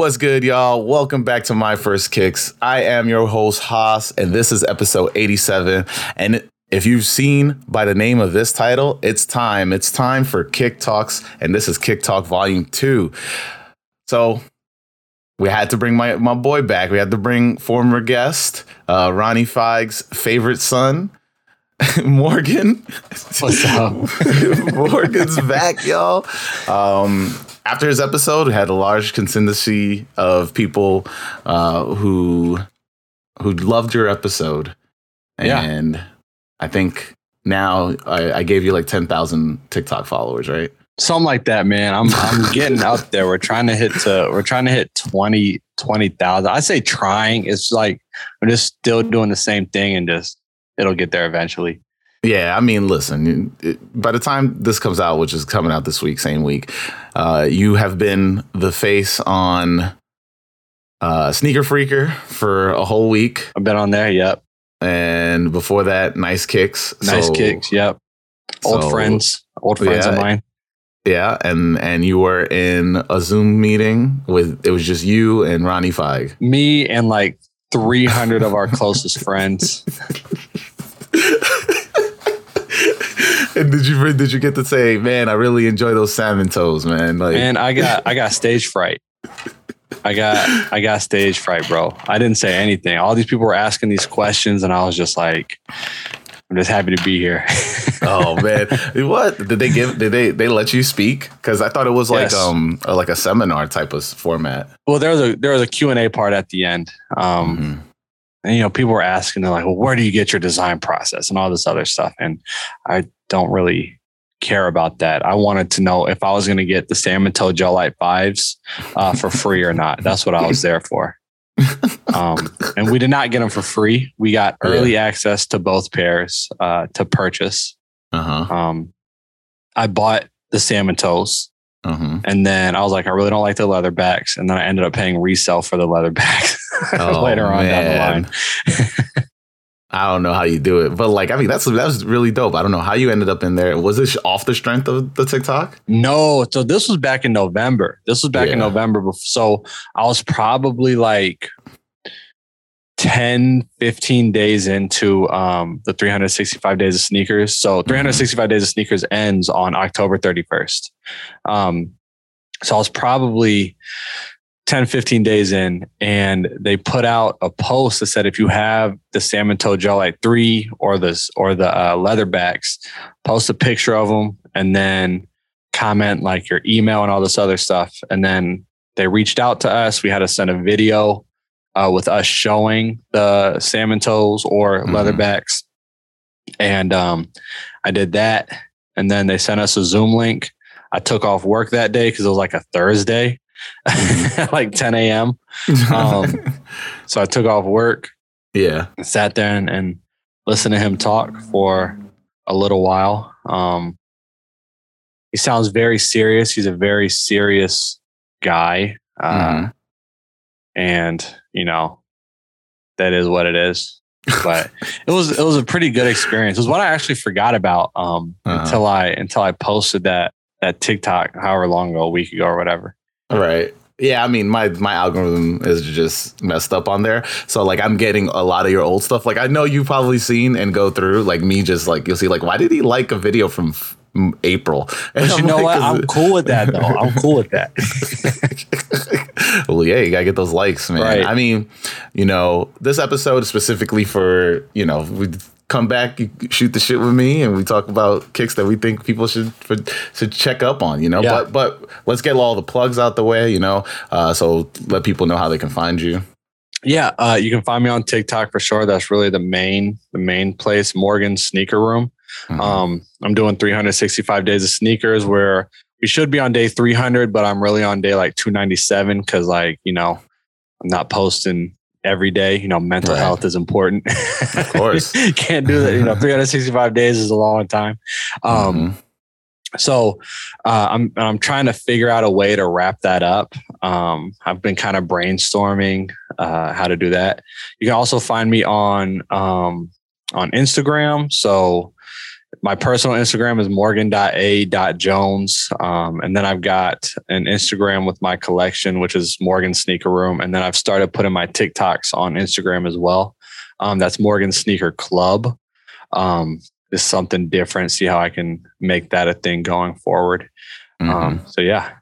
What's good, y'all? Welcome back to My First Kicks. I am your host, Hass, and this is episode 87. And if you've seen by the name of this title, it's time. It's time for Kick Talks, and this is Kick Talk Volume 2. So we had to bring my, my boy back. We had to bring former guest, uh, Ronnie Feig's favorite son, Morgan. What's up? Morgan's back, y'all. Um, after his episode, we had a large consistency of people uh, who who loved your episode, Yeah. and I think now I, I gave you like ten thousand TikTok followers, right? Something like that, man. I'm I'm getting up there. We're trying to hit to we're trying to hit 20 20,000. I say trying. It's like we're just still doing the same thing and just it'll get there eventually. Yeah, I mean, listen. It, by the time this comes out, which is coming out this week, same week, uh, you have been the face on uh, Sneaker Freaker for a whole week, I've been on there. Yep. and before that, Nice Kicks. Nice So- kicks. Yep. Old so- friends. Old friends Yeah. of mine. Yeah, and and you were in a Zoom meeting with it was just you and Ronnie Feig. Me and like 300 of our closest friends. and did you did you get to say, man, I really enjoy those salmon toes, man? Like, And I got I got stage fright. I got I got stage fright, bro. I didn't say anything. All these people were asking these questions, and I was just like, I'm just happy to be here. oh man, what did they give? Did they they let you speak? Because I thought it was like Yes. um like a seminar type of format. well, there was a there was a Q and A part at the end. Um, Mhm. and you know, people were asking, they're like, "Well, where do you get your design process and all this other stuff?" And I don't really care about that. I wanted to know if I was going to get the salmon toe Gel-Lyte fives uh, for free or not. That's what I was there for. Um, and we did not get them for free. We got early access to both pairs uh, to purchase. Uh huh. Um, I bought the salmon toes. Huh. And then I was like, I really don't like the leather backs. And then I ended up paying resale for the leather backs Oh, later on down the line. I don't know how you do it, but like I mean that's that was really dope. I don't know how you ended up in there. Was this off the strength of the TikTok? No, so this was back in November. This was back in November. So I was probably like 10, 15 days into um, the 365 days of sneakers. So 365 days of sneakers ends on October 31st. Um, so I was probably 10, 15 days in, and they put out a post that said if you have the salmon toe Gel-Lyte three or this or the uh, leatherbacks, post a picture of them and then comment like your email and all this other stuff. And then they reached out to us. We had to send a video uh, with us showing the salmon toes or Mhm. leatherbacks. And um, I did that. And then they sent us a Zoom link. I took off work that day because it was like a Thursday, like 10 a.m. Um, So I took off work yeah. and sat there and, and listened to him talk for a little while. Um, he sounds very serious. He's a very serious guy. Uh, Mhm. And, you know, that is what it is. But it was it was a pretty good experience. It was what I actually forgot about um, Uh-huh. until I until I posted that that TikTok however long ago, a week ago or whatever. Right. Yeah, I mean my my algorithm is just messed up on there. So like I'm getting a lot of your old stuff. Like I know you've probably seen and go through like me just like you'll see like why did he like a video from f- April? And But you I'm know like, what? I'm cool with that though. I'm cool with that. well, yeah, you gotta get those likes, man. Right. I mean, you know, this episode specifically for you know we come back, you shoot the shit with me, and we talk about kicks that we think people should should check up on. You know, Yeah. but but let's get all the plugs out the way. You know, uh, so let people know how they can find you. Yeah, uh, you can find me on TikTok for sure. That's really the main the main place. Morgan Sneaker Room. Mhm. Um, I'm doing 365 days of sneakers where we should be on day 300, but I'm really on day like 297 because like you know I'm not posting every day. You know, mental Right. health is important. Of course. can't do that. You know, 365 days is a long time. Um, Mhm. so uh, I'm I'm trying to figure out a way to wrap that up. Um, I've been kind of brainstorming uh, how to do that. You can also find me on um, on Instagram. So my personal Instagram is morgan.a.jones. Um, and then I've got an Instagram with my collection, which is Morgan Sneaker Room. And then I've started putting my TikToks on Instagram as well. Um, that's Morgan Sneaker Club. Um, is something different. See how I can make that a thing going forward. Mm-hmm. Um, so yeah.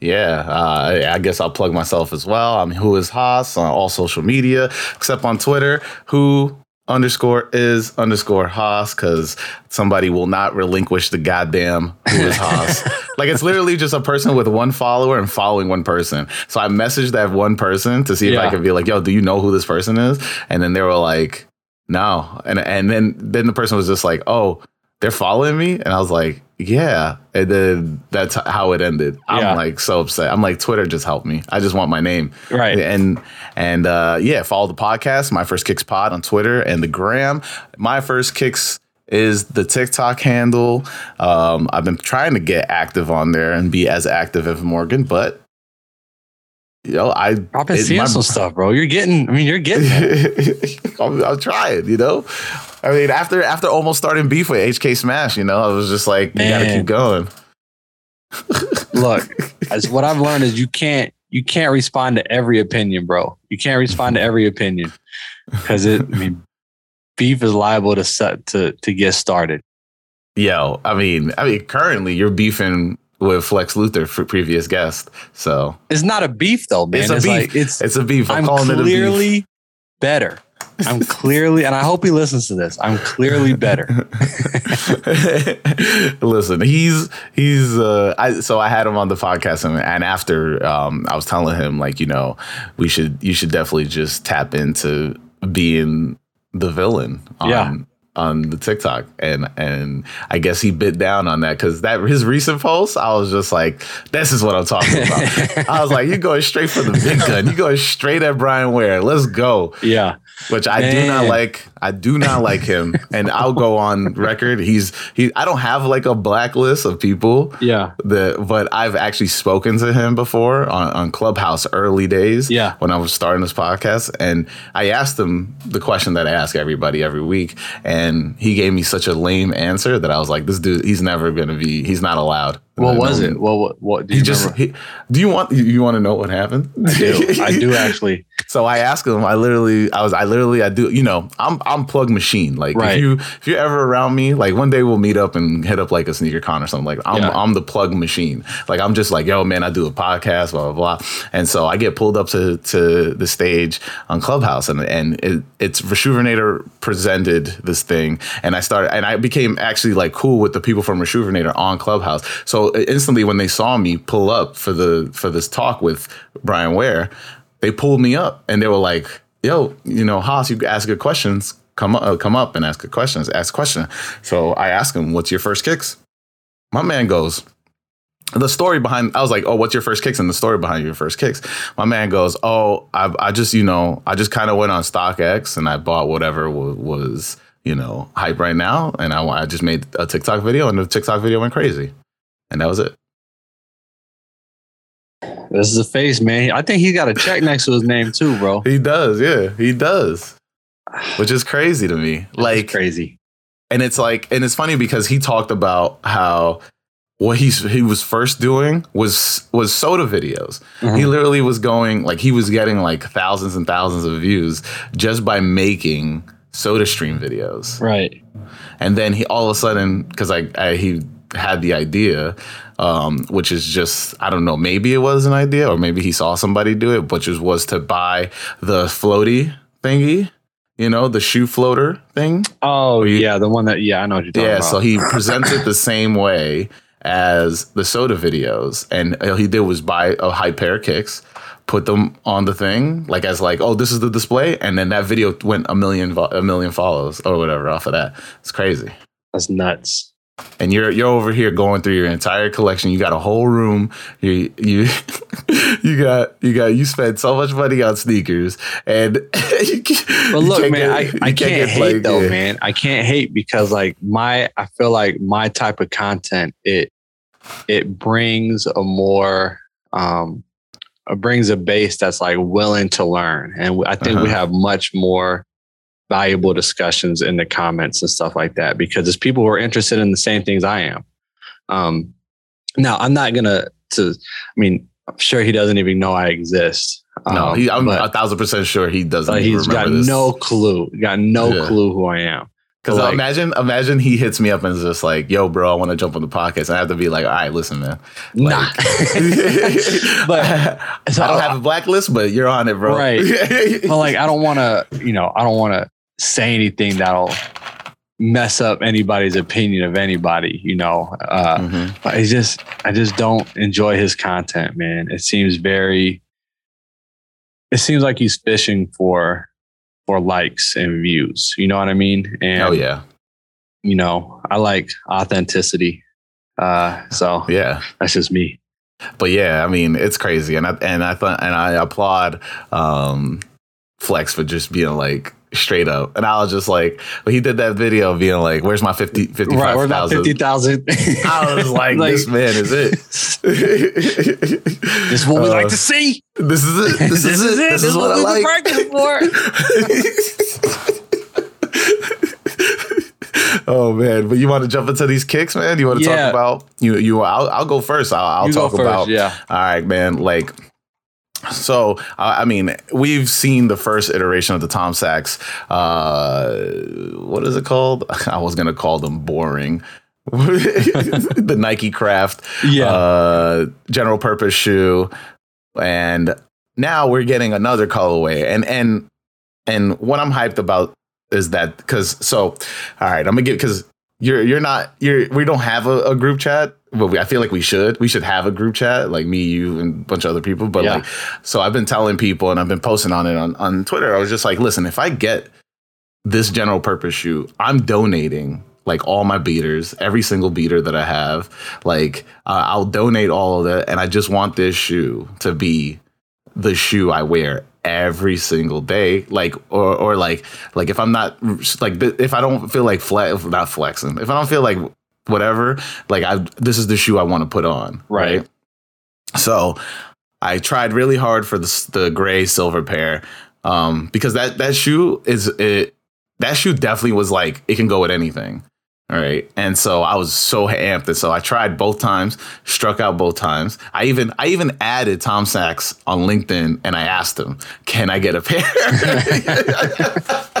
Yeah, uh, I guess I'll plug myself as well. I'm who is Hass on all social media, except on Twitter. Who underscore is underscore Hass because somebody will not relinquish the goddamn who is Haas. like it's literally just a person with one follower and following one person. So I messaged that one person to see if yeah. I could be like, yo, do you know who this person is? And then they were like, no. And and then then the person was just like, oh, they're following me, and I was like, yeah. And then that's how it ended. I'm yeah. like so upset. I'm like, Twitter just helped me. I just want my name. Right. And and uh, yeah, follow the podcast, my first kicks pod on Twitter and the gram. My first kicks is the TikTok handle. Um, I've been trying to get active on there and be as active as Morgan, but you know, I I've been seeing my, some stuff, bro. You're getting, I mean, you're getting. I'm, I'm, trying, you know. I mean, after after almost starting beef with HK Smash, you know, I was just like, Man. you gotta keep going. Look, as what I've learned is you can't you can't respond to every opinion, bro. You can't respond to mm-hmm. every opinion because it. I mean, beef is liable to set to to get started. Yo, I mean, I mean, currently you're beefing with Flex Luthor for previous guest. So it's not a beef though, man. It's a it's beef. Like, it's it's a beef. I'm, I'm clearly better. I'm clearly, and I hope he listens to this. I'm clearly better. Listen, he's he's. Uh, I so I had him on the podcast, and, and after um, I was telling him like, you know, we should you should definitely just tap into being the villain. On, yeah on the TikTok, and and I guess he bit down on that because that his recent post, I was just like, this is what I'm talking about. I was like, you're going straight for the big gun. You're going straight at Brian Ware. Let's go. Yeah. Which I Man. do not like. I do not like him, and I'll go on record. He's he. I don't have like a blacklist of people. Yeah. That, but I've actually spoken to him before on, on Clubhouse early days. Yeah. When I was starting this podcast, and I asked him the question that I ask everybody every week, and he gave me such a lame answer that I was like, this dude, he's never gonna be. He's not allowed. What was it? Well, what? What? Do you just. He, do you want? You want to know what happened? I do. I do actually. So I asked him. I literally. I was. I literally. I do. You know. I'm. I'm plug machine. Like right. if you if you're ever around me, like one day we'll meet up and hit up like a sneaker con or something. Like I'm. Yeah. I'm the plug machine. Like I'm just like yo man. I do a podcast. Blah blah blah. And so I get pulled up to to the stage on Clubhouse and and it, it's Reshoevn8r presented this thing and I started and I became actually like cool with the people from Reshoevn8r on Clubhouse. So instantly when they saw me pull up for the for this talk with Brian Ware, they pulled me up and they were like, "Yo, you know, Hass, you ask good questions. Come up, uh, come up and ask good questions. Ask question." So I asked him, "What's your first kicks?" My man goes, the story behind I was like, oh, what's your first kicks? And the story behind your first kicks. My man goes, oh, I, I just you know I just kind of went on StockX and I bought whatever w- was you know hype right now, and I I just made a TikTok video and the TikTok video went crazy, and that was it. This is a face, man. I think he got a check next to his name too, bro. He does, yeah, he does. Which is crazy to me. Like crazy. And it's like, and it's funny because he talked about how what he's he was first doing was was soda videos. Mm-hmm. He literally was going like he was getting like thousands and thousands of views just by making soda stream videos. Right. And then he all of a sudden because I, I he had the idea, um, which is just I don't know, maybe it was an idea or maybe he saw somebody do it, which was, was to buy the floaty thingy. You know, the shoe floater thing. Oh you, yeah, the one that yeah, I know what you're talking yeah, about. Yeah, so he presents it the same way as the soda videos, and all he did was buy a high pair of kicks, put them on the thing, like as like, oh, this is the display, and then that video went a million a million follows or whatever off of that. It's crazy. That's nuts. And you're you're over here going through your entire collection. You got a whole room. You you you got you got you spent so much money on sneakers, and you but look, man, I, I can't, can't hate though, yeah. man. I can't hate because like my I feel like my type of content it it brings a more um it brings a base that's like willing to learn, and I think uh-huh. we have much more valuable discussions in the comments and stuff like that because it's people who are interested in the same things I am. Um, now I'm not gonna to. I mean, I'm sure he doesn't even know I exist. No, um, he, I'm but, a thousand percent sure he doesn't. he's got this. no clue. Got no yeah. clue who I am. Because like, imagine, imagine he hits me up and is just like, "Yo, bro, I want to jump on the podcast." And I have to be like, "All right, listen, man." Like, nah. but so I don't have a blacklist, but you're on it, bro. Right. but like, I don't want to, you know, I don't want to say anything that'll mess up anybody's opinion of anybody, you know. Uh, mm-hmm. I just I just don't enjoy his content, man. It seems very it seems like he's fishing for for likes and views. You know what I mean? And oh yeah. You know, I like authenticity. Uh so yeah, that's just me. But yeah, I mean, it's crazy. And I and I thought and I applaud um Flex for just being like straight up. And I was just like, he did that video being like, where's my 50, 55,000? Right, where's my 50,000? I was like, like, this man is it. this is what uh, we like to see. This is it. This, this is, it. This, this is, what, what I like. for. oh man, but you want to jump into these kicks, man? You want to yeah. talk about you? You, I'll, I'll go first. I'll, I'll talk first, about. Yeah. All right, man. Like so, uh, I mean, we've seen the first iteration of the Tom Sachs. Uh, what is it called? I was gonna call them boring. the Nike Craft, yeah, uh, general purpose shoe, and now we're getting another colorway. And and and what I'm hyped about is that because so, all right, I'm gonna get because you're you're not you're we don't have a, a group chat but we, I feel like we should. We should have a group chat, like me, you, and a bunch of other people. But yeah. like, so I've been telling people, and I've been posting on it on on Twitter. I was just like, listen, if I get this general purpose shoe, I'm donating like all my beaters, every single beater that I have. Like, uh, I'll donate all of that, and I just want this shoe to be the shoe I wear every single day like or or like like if i'm not like if i don't feel like flex not flexing if i don't feel like whatever, like I this is the shoe I want to put on. Right. right. So I tried really hard for the the gray silver pair um, because that that shoe is it that shoe definitely was like it can go with anything. All right. And so I was so amped. And so I tried both times, struck out both times. I even I even added Tom Sachs on LinkedIn and I asked him, can I get a pair?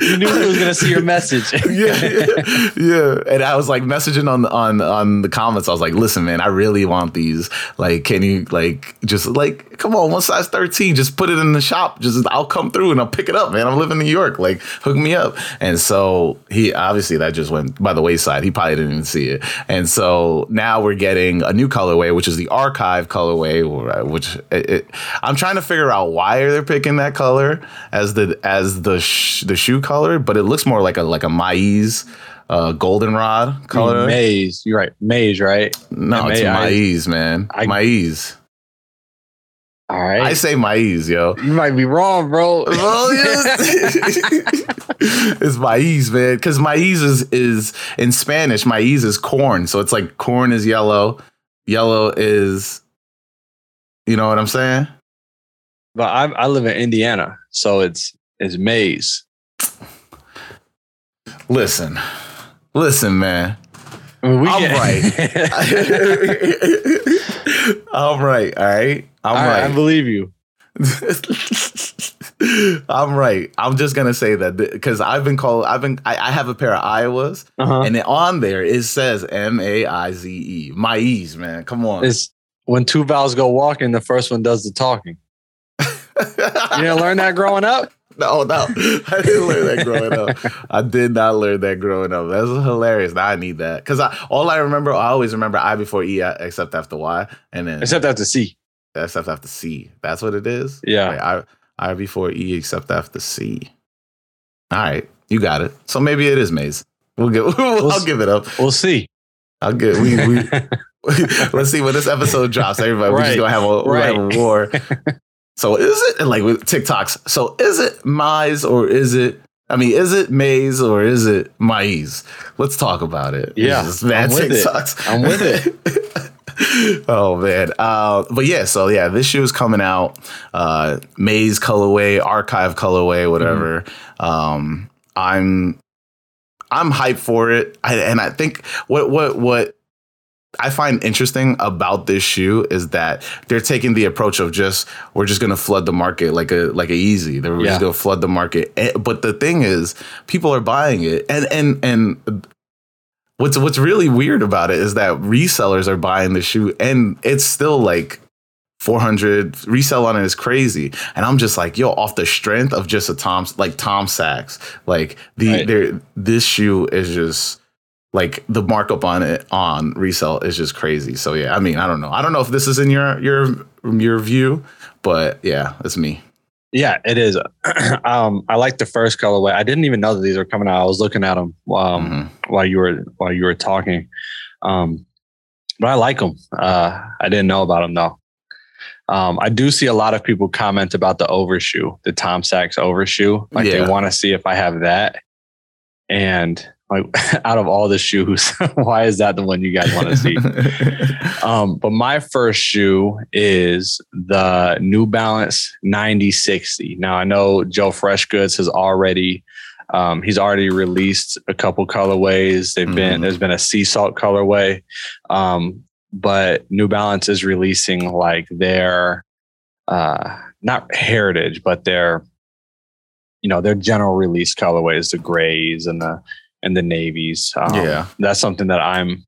you knew he was gonna see your message. yeah, yeah, yeah. And I was like messaging on on on the comments. I was like, "Listen, man, I really want these. Like, can you like just like come on, one size thirteen? Just put it in the shop. Just I'll come through and I'll pick it up, man. I'm living in New York. Like, hook me up." And so he obviously that just went by the wayside. He probably didn't even see it. And so now we're getting a new colorway, which is the archive colorway, which it, it, I'm trying to figure out why they're picking that color as the as the sh- the shoe color, but it looks more like a like a maize uh, goldenrod color. Maize, you're right. Maize, right? No, it's maize, man. I, maize. All right. I say maize, yo. You might be wrong, bro. it's maize, man. Because maize is, is in Spanish, maize is corn. So it's like corn is yellow, yellow is, you know what I'm saying? But I, I live in Indiana, so it's it's maize. Listen, listen, man. We I'm right. I'm right. All right. I'm I, right. I believe you. I'm right. I'm just gonna say that because I've been called. I've been. I, I have a pair of Iowas, uh-huh. and on there it says M A I Z E. Maize, man. Come on. It's when two vowels go walking, the first one does the talking. you didn't learn that growing up? No, no. I didn't learn that growing up. I did not learn that growing up. That's hilarious. Now I need that. Because I all I remember, I always remember I before E except after Y. And then except after C. Except after C. That's what it is? Yeah. I I before E except after C. All right. You got it. So maybe it is maze. We'll give. We'll, I'll give it up. We'll see. I'll get. We, we let's see when this episode drops. Everybody, we're just gonna have a, gonna have a war. So is it and like with TikToks? So is it Mize or is it? I mean, is it maize or is it maize? Let's talk about it. Yeah, It's just mad I'm with it. I'm with it. oh man. Uh, but yeah, so yeah, this shoe is coming out. Uh Maze colorway, archive colorway, whatever. Mm-hmm. Um I'm I'm hyped for it. I, and I think what what what I find interesting about this shoe is that they're taking the approach of just we're just gonna flood the market like a like a easy. They're Yeah. just gonna flood the market. Eh, But the thing is, people are buying it, and and and what's what's really weird about it is that resellers are buying the shoe, and it's still like 400 resell on it is crazy and i'm just like yo off the strength of just a tom like tom sachs like the Right. there this shoe is just like the markup on it on resell is just crazy so yeah i mean i don't know i don't know if this is in your your your view but yeah it's me Yeah, it is. um, I like the first colorway. I didn't even know that these were coming out. I was looking at them um, Mhm. while you were while you were talking. Um, but I like them. Uh, I didn't know about them though. Um, I do see a lot of people comment about the overshoe, the Tom Sachs overshoe. Like Yeah. they want to see if I have that. And like out of all the shoes, why is that the one you guys want to see? Um, but my first shoe is the New Balance 9060. Now I know Joe Freshgoods has already um, he's already released a couple colorways. They've been Mhm. there's been a sea salt colorway. Um, but New Balance is releasing like their uh not heritage, but their you know, their general release colorways, the grays and the and the navies. Um, yeah that's something that I'm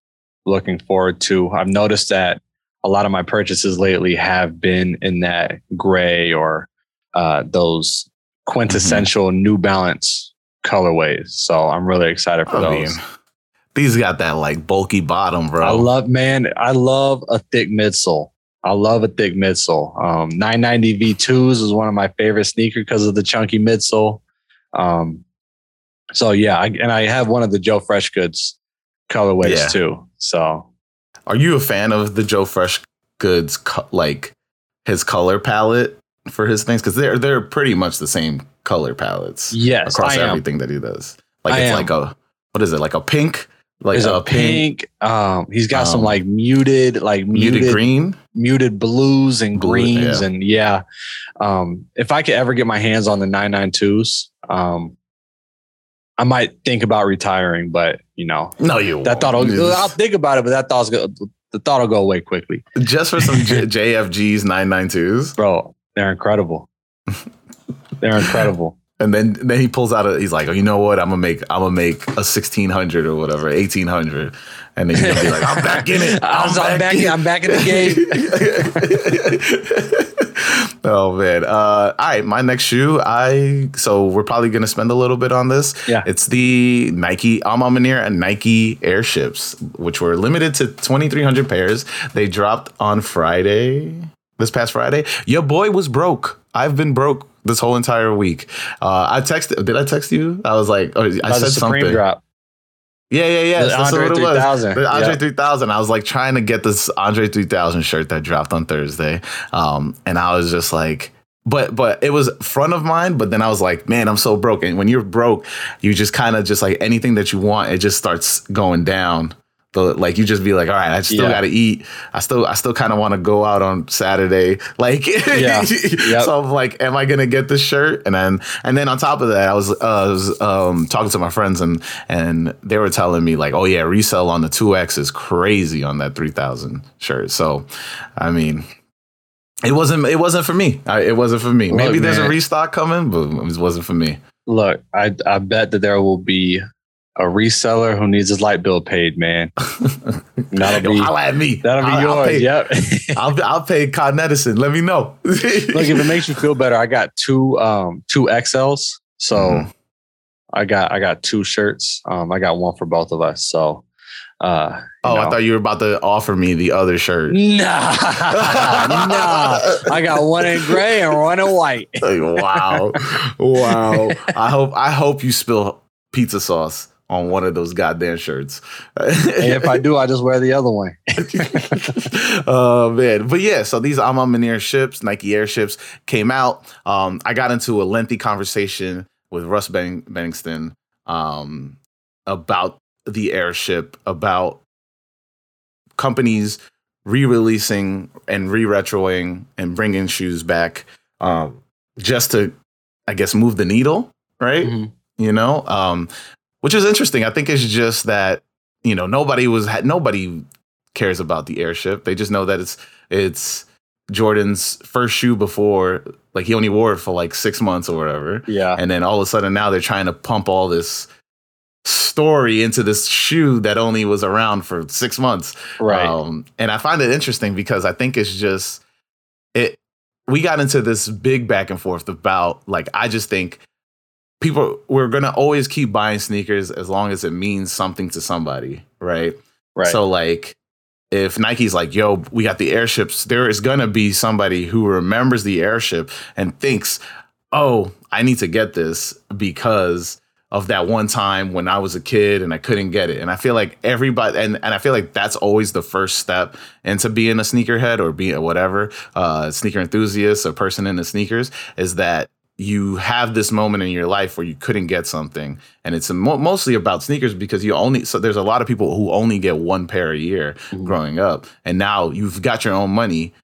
looking forward to. I've noticed that a lot of my purchases lately have been in that gray or uh, those quintessential New Balance colorways. So I'm really excited for those. these got that like bulky bottom bro I love, man, I love a thick midsole. I love a thick midsole. Um, 990 V2s is one of my favorite sneakers because of the chunky midsole. Um, so yeah, I, and I have one of the Joe Freshgoods colorways Yeah. too. So Are you a fan of the Joe Fresh Goods co- like his color palette for his things? Because they're they're pretty much the same color palettes yes, across everything that he does. Like I it's am. like a what is it? Like a pink, like There's a, a pink. Um, he's got some Um, like muted, like muted, muted, green. muted blues and Blue, greens, yeah. and yeah. Um, if I could ever get my hands on the 992s, um, I might think about retiring, but you know, No, you that thought will I'll think about it, but that thought's go, the thought will go away quickly, just for some J- JFGs 992s. bro. They're incredible. they're incredible. And then then he pulls out a he's like, oh, you know what? I'm gonna make I'm gonna make a sixteen hundred or whatever, eighteen hundred. And then he's gonna be like, I'm back in it. I'm, I'm back. in, I'm back in the game. Oh man. Uh all right, my next shoe, I so we're probably gonna spend a little bit on this. Yeah. It's the Nike A Ma Maniére and Nike airships, which were limited to twenty three hundred pairs. They dropped on Friday. This past Friday. Your boy was broke. I've been broke this whole entire week. Uh I texted did I text you? I was like, oh, I said Supreme something. drop. Yeah, yeah, yeah. The That's Andre what it was. 3000. The Andre Yeah. 3000. I was like trying to get this Andre 3000 shirt that dropped on Thursday. Um, and I was just like, but but it was front of mind. But then I was like, man, I'm so broke. And when you're broke, you just kind of just like anything that you want, it just starts going down. The, like you just be like, all right, I still Yeah. got to eat. I still I still kind of want to go out on Saturday. Like, Yeah. Yep. so I'm like, am I gonna get this shirt? And then and then on top of that, I was, uh, I was um, talking to my friends and and they were telling me like, oh yeah, resell on the two X is crazy on that three thousand shirt. So, I mean. It wasn't. It wasn't for me. I, it wasn't for me. Look, Maybe there's a restock coming, but it wasn't for me. Look, I I bet that there will be a reseller who needs his light bill paid, man. That'll Yo, holla at me. that'll be I'll, I'll yours. pay, yep. I'll, I'll pay Con Edison. Let me know. Look, if it makes you feel better, I got two um two XLs. So Mhm. I got I got two shirts. Um I got one for both of us. So uh oh, I thought you were about to offer me the other shirt. Nah, nah. I got one in gray and one in white. Wow, wow. I hope I hope you spill pizza sauce on one of those goddamn shirts. and if I do, I just wear the other one. oh man, but yeah. So these A Ma Maniére ships, Nike airships, came out. Um, I got into a lengthy conversation with Russ ben- Bengtson um, about the airship, about companies re-releasing and re-retroing and bringing shoes back um, just to, I guess, move the needle, right? Mm-hmm. You know, um, which is interesting. I think it's just that you know nobody was nobody cares about the airship. They just know that it's it's Jordan's first shoe before like he only wore it for like six months or whatever. Yeah. And then all of a sudden now they're trying to pump all this story into this shoe that only was around for six months. Right. Um, and I find it interesting because I think it's just it. We got into this big back and forth about like I just think people we're gonna always keep buying sneakers as long as it means something to somebody, right? Right. So like if Nike's like, yo, we got the airships, there is gonna be somebody who remembers the airship and thinks, oh, I need to get this because of that one time when I was a kid and I couldn't get it. And I feel like everybody and, and I feel like that's always the first step into being a sneakerhead or being whatever, uh sneaker enthusiast, a person into sneakers, is that you have this moment in your life where you couldn't get something. And it's mo- mostly about sneakers because you only so there's a lot of people who only get one pair a year mm-hmm. growing up. And now you've got your own money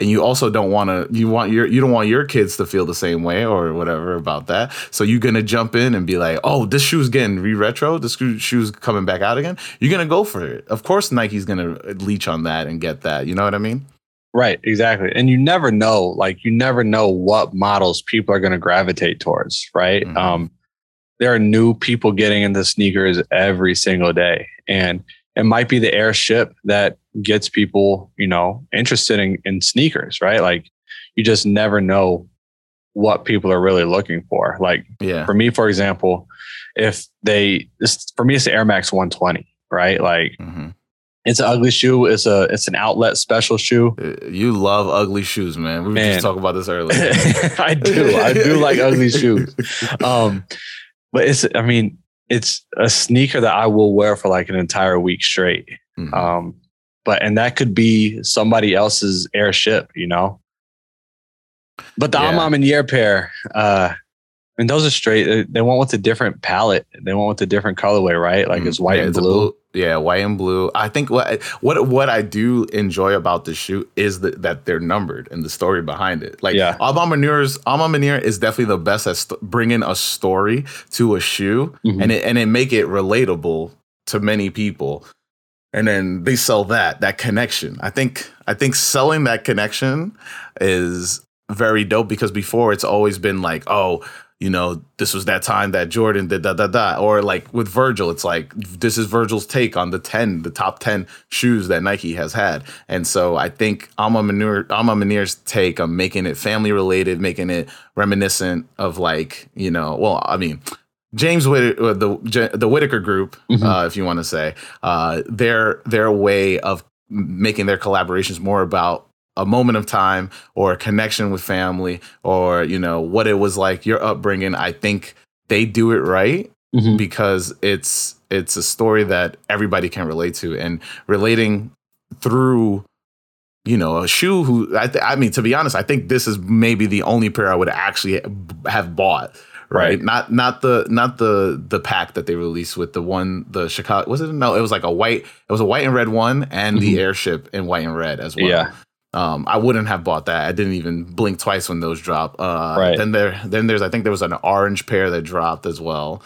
and you also don't want to you want your you don't want your kids to feel the same way or whatever about that. So you're gonna jump in and be like oh this shoe's getting re-retro. This shoe's coming back out again. You're gonna go for it. Of course nike's gonna leech on that and get that. You know what i mean right exactly and you never know like you never know what models people are gonna gravitate towards right mm-hmm. um there are new people getting into sneakers every single day and it might be the airship that gets people, you know, interested in, in sneakers, right? Like you just never know what people are really looking for. Like yeah. for me, for example, if they this for me it's the Air Max 120, right? Like mm-hmm. It's an ugly shoe. It's a it's an outlet special shoe. Uh, you love ugly shoes, man. We were man. just talking about this earlier. I do. I do like ugly shoes. Um, but it's I mean, it's a sneaker that I will wear for like an entire week straight. Mm-hmm. Um, but and that could be somebody else's airship, you know. But the yeah. A Ma Maniére pair, uh, and those are straight. They went with a different palette. They went with a different colorway, right? Like mm, it's white yeah, and blue. blue. Yeah, white and blue. I think what what what I do enjoy about the shoe is that that they're numbered and the story behind it. Like yeah. A Ma Maniére's A is definitely the best at st- bringing a story to a shoe mm-hmm. and it and it make it relatable to many people. And then they sell that that connection. I think I think selling that connection is very dope because before it's always been like, oh, you know, this was that time that Jordan did da da da. Or like with Virgil, it's like this is Virgil's take on the 10, the top 10 shoes that Nike has had. And so I think A Ma Maniére's take on making it family related, making it reminiscent of like, you know, well, I mean, James Whitt, uh, the the Whitaker group, mm-hmm. uh, if you want to say, uh, their their way of making their collaborations more about a moment of time or a connection with family or you know what it was like your upbringing i think they do it right mm-hmm. because it's it's a story that everybody can relate to and relating through you know a shoe who I, th- I mean to be honest i think this is maybe the only pair i would actually have bought right? right? Not not the not the the pack that they released with the one the Chicago was it no it was like a white it was a white and red one and mm-hmm. the airship in white and red as well. Yeah. Um, I wouldn't have bought that. I didn't even blink twice when those dropped. Uh, right. Then there, then there's I think there was an orange pair that dropped as well.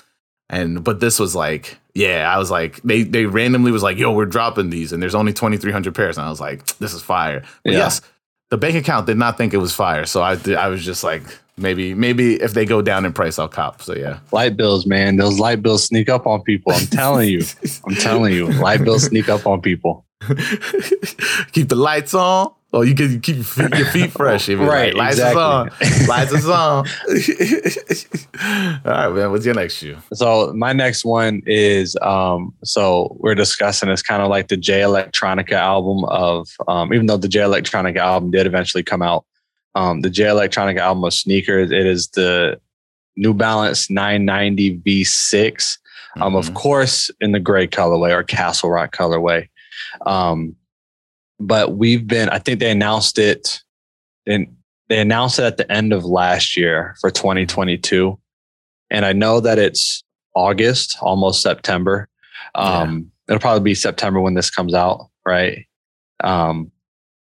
And but this was like, yeah, I was like, they they randomly was like, yo, we're dropping these, and there's only 2,300 pairs, and I was like, this is fire. But yeah. yes, the bank account did not think it was fire, so I I was just like, maybe maybe if they go down in price, I'll cop. So yeah, light bills, man, those light bills sneak up on people. I'm telling you, I'm telling you, light bills sneak up on people. Keep the lights on. Oh, you can keep your feet, your feet fresh. right, like, lights exactly. on. Lights is on. All right, man. What's your next shoe? So my next one is um. So we're discussing it's kind of like the Jay Electronica album of um. Even though the Jay Electronica album did eventually come out, um, the Jay Electronica album of sneakers. It is the New Balance 990 V6. Um, of Mhm. course, in the gray colorway or Castle Rock colorway. Um, but we've been, I think they announced it, and they announced it at the end of last year for 2022. And I know that it's August, almost September. Um, It'll probably be September when this comes out, right? Um,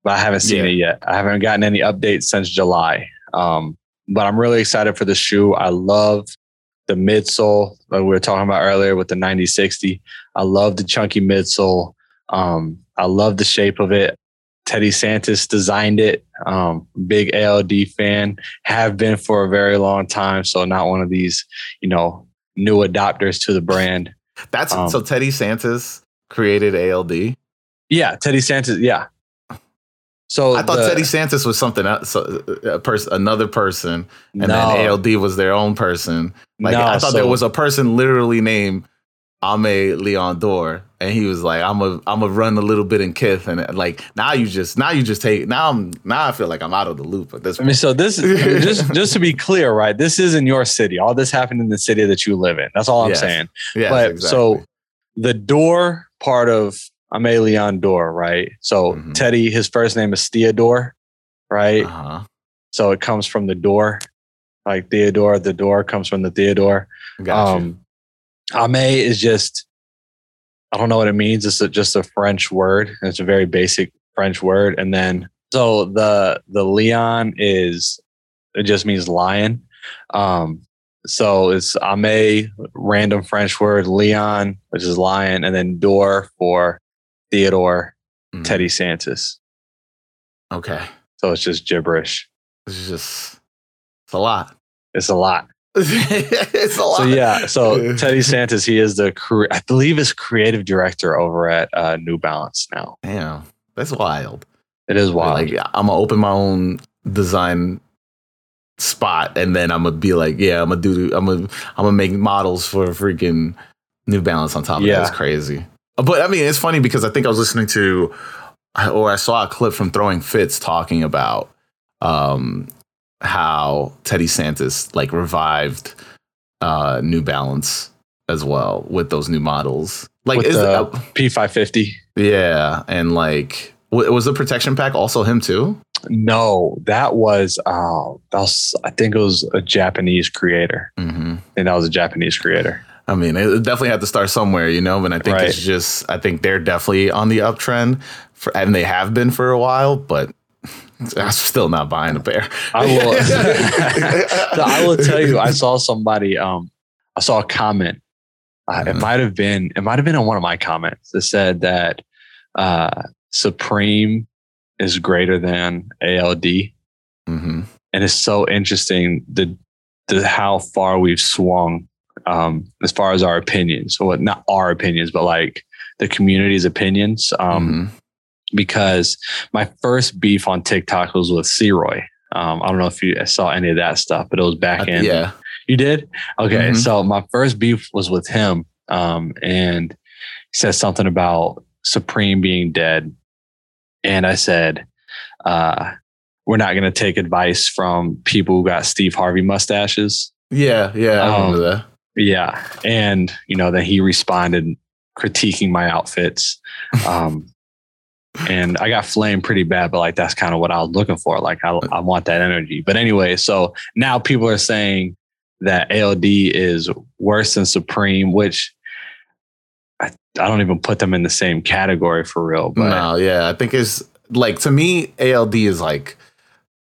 but I haven't seen Yeah. it yet. I haven't gotten any updates since July. Um, but I'm really excited for the shoe. I love the midsole like we were talking about earlier with the 9060. I love the chunky midsole. Um, I love the shape of it. Teddy Santis designed it. Um, big ALD fan, have been for a very long time. So not one of these, you know, new adopters to the brand. That's Um, so Teddy Santis created ALD. Yeah, Teddy Santis. Yeah. So I thought the- Teddy Santis was something else, a person, another person, and then ALD was their own person. Like No, I thought so- there was a person literally named Aime Leon Dore, and he was like, "I'm a, I'm a run a little bit in Kith," and like now you just, now you just take, now I'm, now I feel like I'm out of the loop at this I mean, so this is just just to be clear, right? This is in your city. All this happened in the city that you live in. That's all I'm Yes. saying. Yeah, but so the door part of I'm a Aime Leon Dore, right? So Mhm. Teddy, his first name is Theodore, right? uh-huh. So it comes from the door, like Theodore. The door comes from the Theodore. Gotcha. Um, Ame is just, I don't know what it means. It's a, just a French word. It's a very basic French word. And then, so the, the Leon is, it just means lion. Um, so it's Ame, random French word, Leon, which is lion, and then door for Theodore, Mhm. Teddy Santis. Okay, So it's just gibberish. it's just, it's a lot. It's a lot. it's a lot. So yeah, so Teddy Santis, he is the cre- I believe is creative director over at uh, New Balance now. Damn, that's wild. It is wild. Like I'm gonna open my own design spot, and then I'm gonna be like, yeah, I'm gonna do, I'm gonna, I'm gonna make models for freaking New Balance on top of that. Yeah. It's crazy. But I mean, it's funny because I think I was listening to, or I saw a clip from Throwing Fits talking about um, how Teddy Santis like revived uh, New Balance as well with those new models. Like, With is the- uh, P550. yeah, and like, w- was the protection pack also him too? No, that was uh, that was I think it was a Japanese creator. Mm-hmm. I that was a Japanese creator. I mean, it definitely had to start somewhere, you know. But I think Right. it's just, I think they're definitely on the uptrend, for, and they have been for a while. But I'm still not buying a pair. I will. I will tell you, I saw somebody. Um, I saw a comment. Uh, It Mhm. might have been. It might have been on one of my comments that said that uh, Supreme is greater than ALD. hmm and it's so interesting the, the how far we've swung um, as far as our opinions. What not our opinions, but like the community's opinions. Um, Mhm. Because my first beef on TikTok was with Seroy. Um, I don't know if you saw any of that stuff, but it was back in. yeah, You did? Okay. Mhm. So my first beef was with him. Um, and he said something about Supreme being dead. And I said, uh, we're not going to take advice from people who got Steve Harvey mustaches. yeah, yeah. I Um, remember that. Yeah. And, you know, then he responded critiquing my outfits. Um, and I got flamed pretty bad, but like that's kind of what I was looking for. Like I, I want that energy. But anyway, so now people are saying that ALD is worse than Supreme, which I, I don't even put them in the same category for real. But no, yeah, I think it's like to me, ALD is like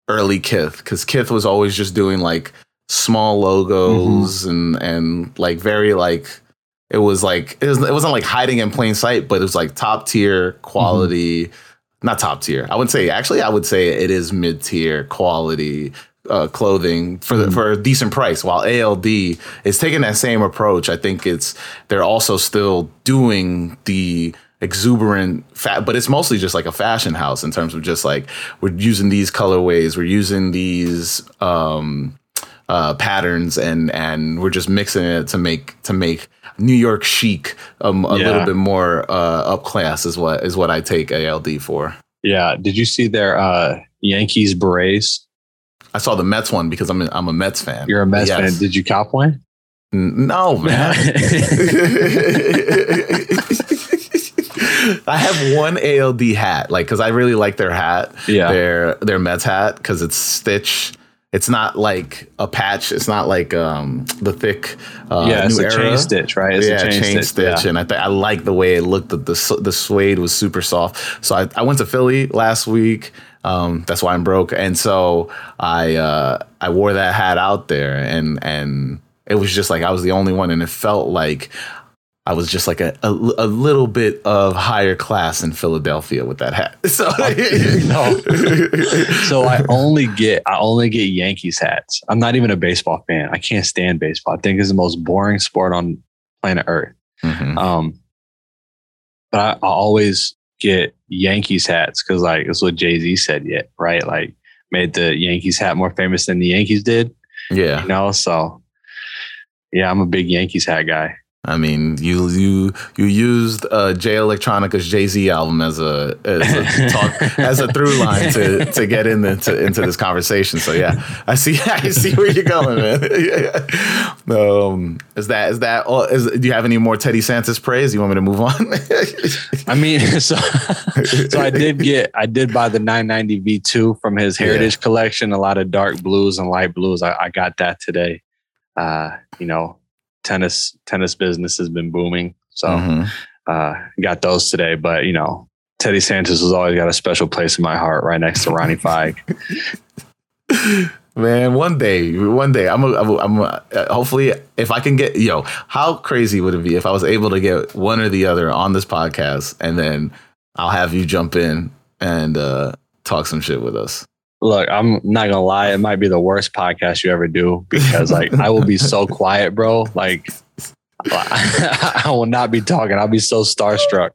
early Kith because Kith was always just doing like small logos Mm-hmm. and and like very like it was like it, was, it wasn't like hiding in plain sight, but it was like top tier quality. Not top tier. I would say actually, I would say it is mid tier quality uh, clothing for the, Mhm. for a decent price. While ALD is taking that same approach, I think it's they're also still doing the exuberant fat but it's mostly just like a fashion house in terms of just like we're using these colorways we're using these um uh patterns and and we're just mixing it to make to make new york chic um, a Yeah. little bit more uh up class is what is what i take ald for yeah, did you see their uh, Yankees berets? i saw the mets one because i'm a, i'm a mets fan You're a Mets Yes. fan. Did you cop one? No, man. I have one ALD hat, like because I really like their hat. Yeah. their their Mets hat because it's stitch. It's not like a patch. It's not like um the thick. Uh, yeah, it's New a chain stitch, right? It's yeah, a chain, stitch. and I th- I like the way it looked. The, the the suede was super soft. So I, I went to Philly last week. Um, that's why I'm broke, and so I uh, I wore that hat out there, and and it was just like I was the only one, and it felt like I was just like a, a, a little bit of higher class in Philadelphia with that hat. So No. So I only get I only get Yankees hats. I'm not even a baseball fan. I can't stand baseball. I think it's the most boring sport on planet Earth. Mhm. Um, but I, I always get Yankees hats because like it's what Jay Z said yet, right? Like made the Yankees hat more famous than the Yankees did. yeah. You know, so yeah, I'm a big Yankees hat guy. I mean, you you you used uh, Jay Electronica's Jay Z album as a as a talk as a through line to to get in into into this conversation. So yeah, I see I see where you're going, man. yeah. Um, is that is that all? Is do you have any more Teddy Santis praise? You want me to move on? I mean, so so I did get I did buy the 990 V2 from his Yeah. Heritage collection. A lot of dark blues and light blues. I, I got that today. Uh, you know, tennis tennis business has been booming, so Mhm. uh, got those today. But you know, Teddy Santis has always got a special place in my heart, right next to Ronnie Feig. Man, one day, one day, I'm, a, I'm, a, I'm a, uh, hopefully, if I can get, yo, how crazy would it be if I was able to get one or the other on this podcast, and then I'll have you jump in and uh, talk some shit with us. Look, I'm not gonna lie, it might be the worst podcast you ever do because like I will be so quiet, bro. Like I will not be talking. I'll be so starstruck.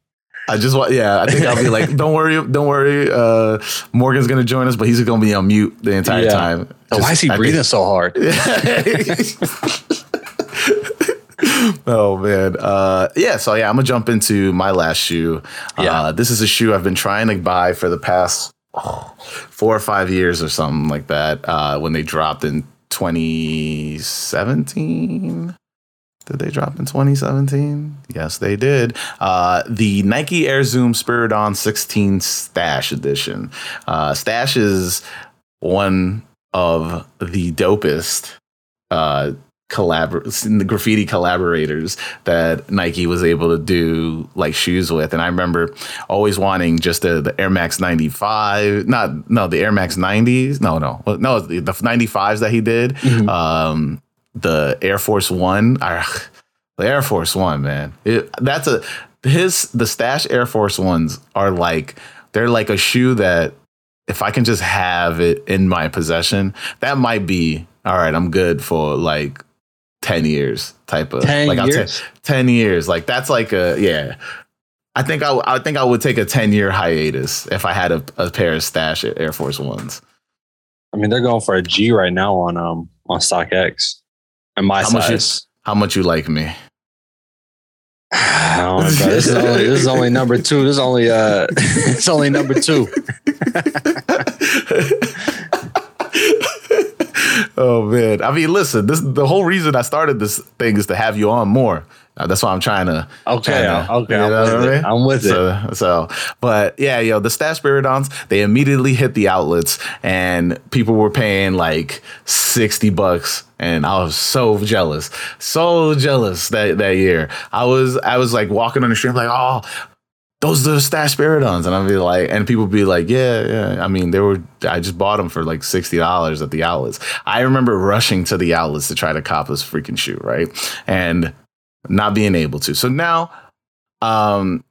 I just want, yeah, I think I'll be like, don't worry, don't worry. Uh, Morgan's gonna join us, but he's gonna be on mute the entire Yeah. time. So why is he I think- breathing so hard? oh man uh yeah so yeah i'm gonna jump into my last shoe Yeah. uh this is a shoe i've been trying to buy for the past oh, four or five years or something like that uh when they dropped in 2017 did they drop in 2017 yes they did. Uh the nike air zoom spiridon 16 stash edition. Uh stash is one of the dopest uh collabor- the graffiti collaborators that Nike was able to do like shoes with. And I remember always wanting just the, the Air Max 95, not, no, the Air Max 90s. No, no, no, the, the 95s that he did. Um, the Air Force One, ah, the Air Force One, man, it, that's a, his, the stash Air Force Ones are like, they're like a shoe that if I can just have it in my possession, that might be all right. I'm good for like 10 years type of 10 like I'll years? take 10 years. Like that's like a, yeah. I think I, w- I think I would take a 10 year hiatus if I had a, a pair of stash Air Force Ones. I mean, they're going for a G right now on um on StockX. And my How much size. How much you like me? I don't know. This is only this is only number two. This is only uh it's only number two. oh man. I mean, listen, this the whole reason I started this thing is to have you on more. Uh, that's why I'm trying to Okay, trying to- okay, you I'm know with what I mean? I'm with it. So, so, but yeah, yo, the Stash Spiridons, they immediately hit the outlets and people were paying like 60 bucks. And I was so jealous, so jealous that, that year. I was, I was like walking on the street, like, oh, those are the Stash. And I'd be like, and people be like, yeah, yeah. I mean, they were, I just bought them for like $60 at the outlets. I remember rushing to the outlets to try to cop this freaking shoe, right? And not being able to. So now, um,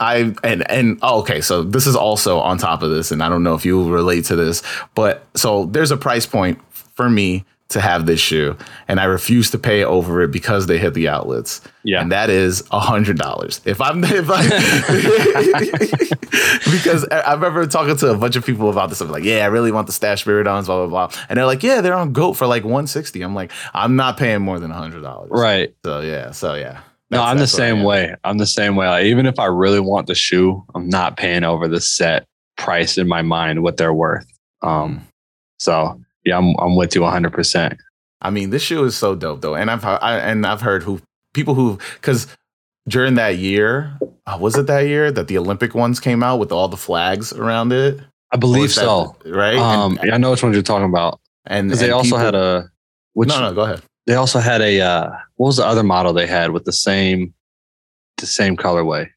I and and oh, okay, so this is also on top of this, and I don't know if you relate to this, but so there's a price point for me to have this shoe, and I refuse to pay over it because they hit the outlets. Yeah. and that is a hundred dollars. If I'm if I because I remember talking to a bunch of people about this. I'm like, yeah, I really want the stash Spiridons, blah blah blah, and they're like, yeah, they're on Goat for like 160. I'm like, I'm not paying more than a hundred dollars. Right. So yeah. So yeah. No, I'm the same way. I'm the same way. Like, even if I really want the shoe, I'm not paying over the set price in my mind what they're worth. Um, so yeah, I'm I'm with you 100. percent I mean, this shoe is so dope though, and I've I, and I've heard who people who because during that year, uh, was it that year that the Olympic ones came out with all the flags around it? I believe was that- so. right? Um, and, I know which ones you're talking about and, because they also people- had a which no, no, go ahead. they also had a uh, what was the other model they had with the same the same colorway.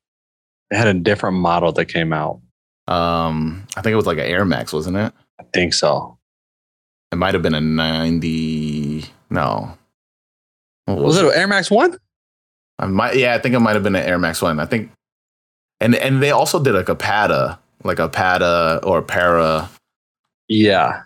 They had a different model that came out. Um, I think it was like an Air Max, wasn't it? I think so. It might have been a ninety. No, what Was it an Air Max One? I might, yeah, I think it might have been an Air Max one. I think, and and they also did like a Pada, like a PATA or para Yeah.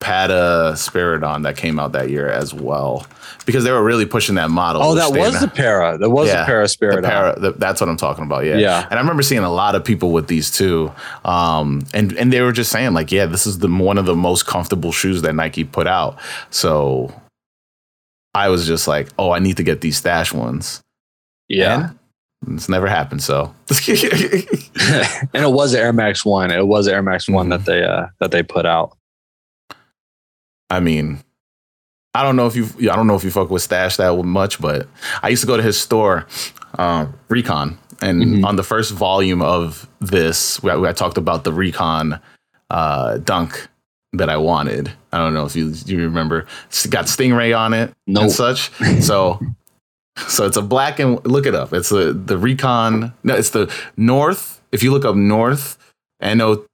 Pada Spiridon that came out that year as well, because they were really pushing that model. Oh, that was the para. That was Yeah, the para the para. the- that's what I'm talking about. Yeah. Yeah. And I remember seeing a lot of people with these too, um, and and they were just saying like, yeah, this is the one of the most comfortable shoes that Nike put out. So I was just like, oh, I need to get these stash ones. Yeah. And it's never happened. So and it was the Air Max One. It was the Air Max One that they uh that they put out. I mean, I don't know if you I don't know if you fuck with Stash that much, but I used to go to his store, uh, Recon, and Mhm. on the first volume of this, we, I talked about the Recon uh, dunk that I wanted. I don't know if you you remember. It's got Stingray on it Nope. and such. So. So it's a black and look it up. It's a, the Recon. No, it's the Nort. If you look up Nort, N O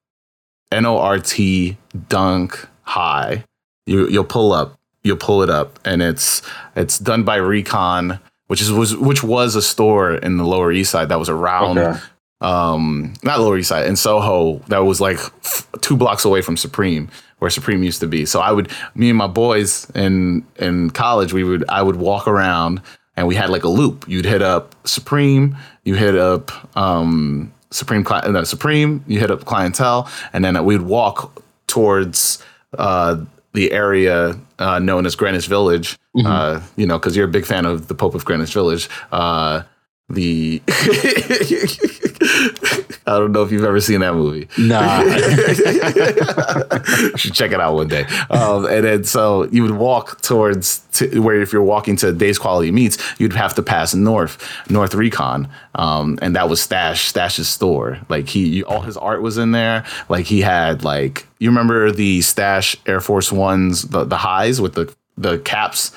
N O R T Dunk High, you you'll pull up. You'll pull it up, and it's it's done by Recon, which is was which was a store in the Lower East Side that was around Okay. um not lower east side in soho that was like f- two blocks away from supreme where supreme used to be so i would me and my boys in in college we would i would walk around and we had like a loop you'd hit up supreme you hit up um supreme no, supreme you hit up clientele and then we'd walk towards uh the area uh, known as Greenwich Village, uh, you know, because you're a big fan of the Pope of Greenwich Village. Uh, the I don't know if you've ever seen that movie. Nah. you should check it out one day. Um, and then so you would walk towards to where if you're walking to Dave's Quality Meats, you'd have to pass Nort Nort Recon, um, and that was Stash Stash's store. Like he, all his art was in there. Like he had like you remember the Stash Air Force Ones, the the highs with the the caps.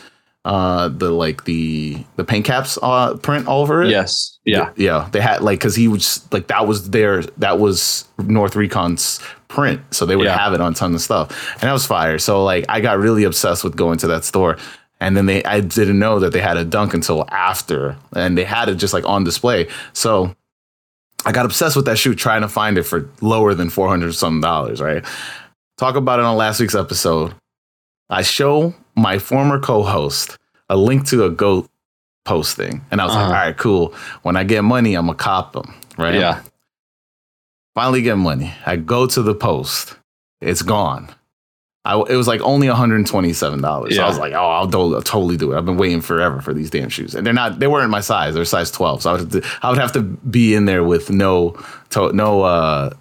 Uh, the like the the paint caps uh print all over it. yes. Yeah. Yeah, they had like because he was like that was their that was Nort Recon's print, so they would Yeah. have it on tons of stuff, and that was fire. So like I got really obsessed with going to that store, and then they I didn't know that they had a dunk until after, and they had it just like on display. So I got obsessed with that shoe, trying to find it for lower than four hundred some dollars. Right? Talk about it on last week's episode. I show my former co-host a link to a goat posting, and I was like, Uh-huh. all right, cool. When I get money, I'm gonna cop them. Right? Yeah. Finally get money. I go to the post. It's gone. I, it was like only $127. So I was like, oh, I'll, do, I'll totally do it. I've been waiting forever for these damn shoes. And they're not, they weren't my size. They're size 12. So I would have to, I would have to be in there with no, to, no, uh,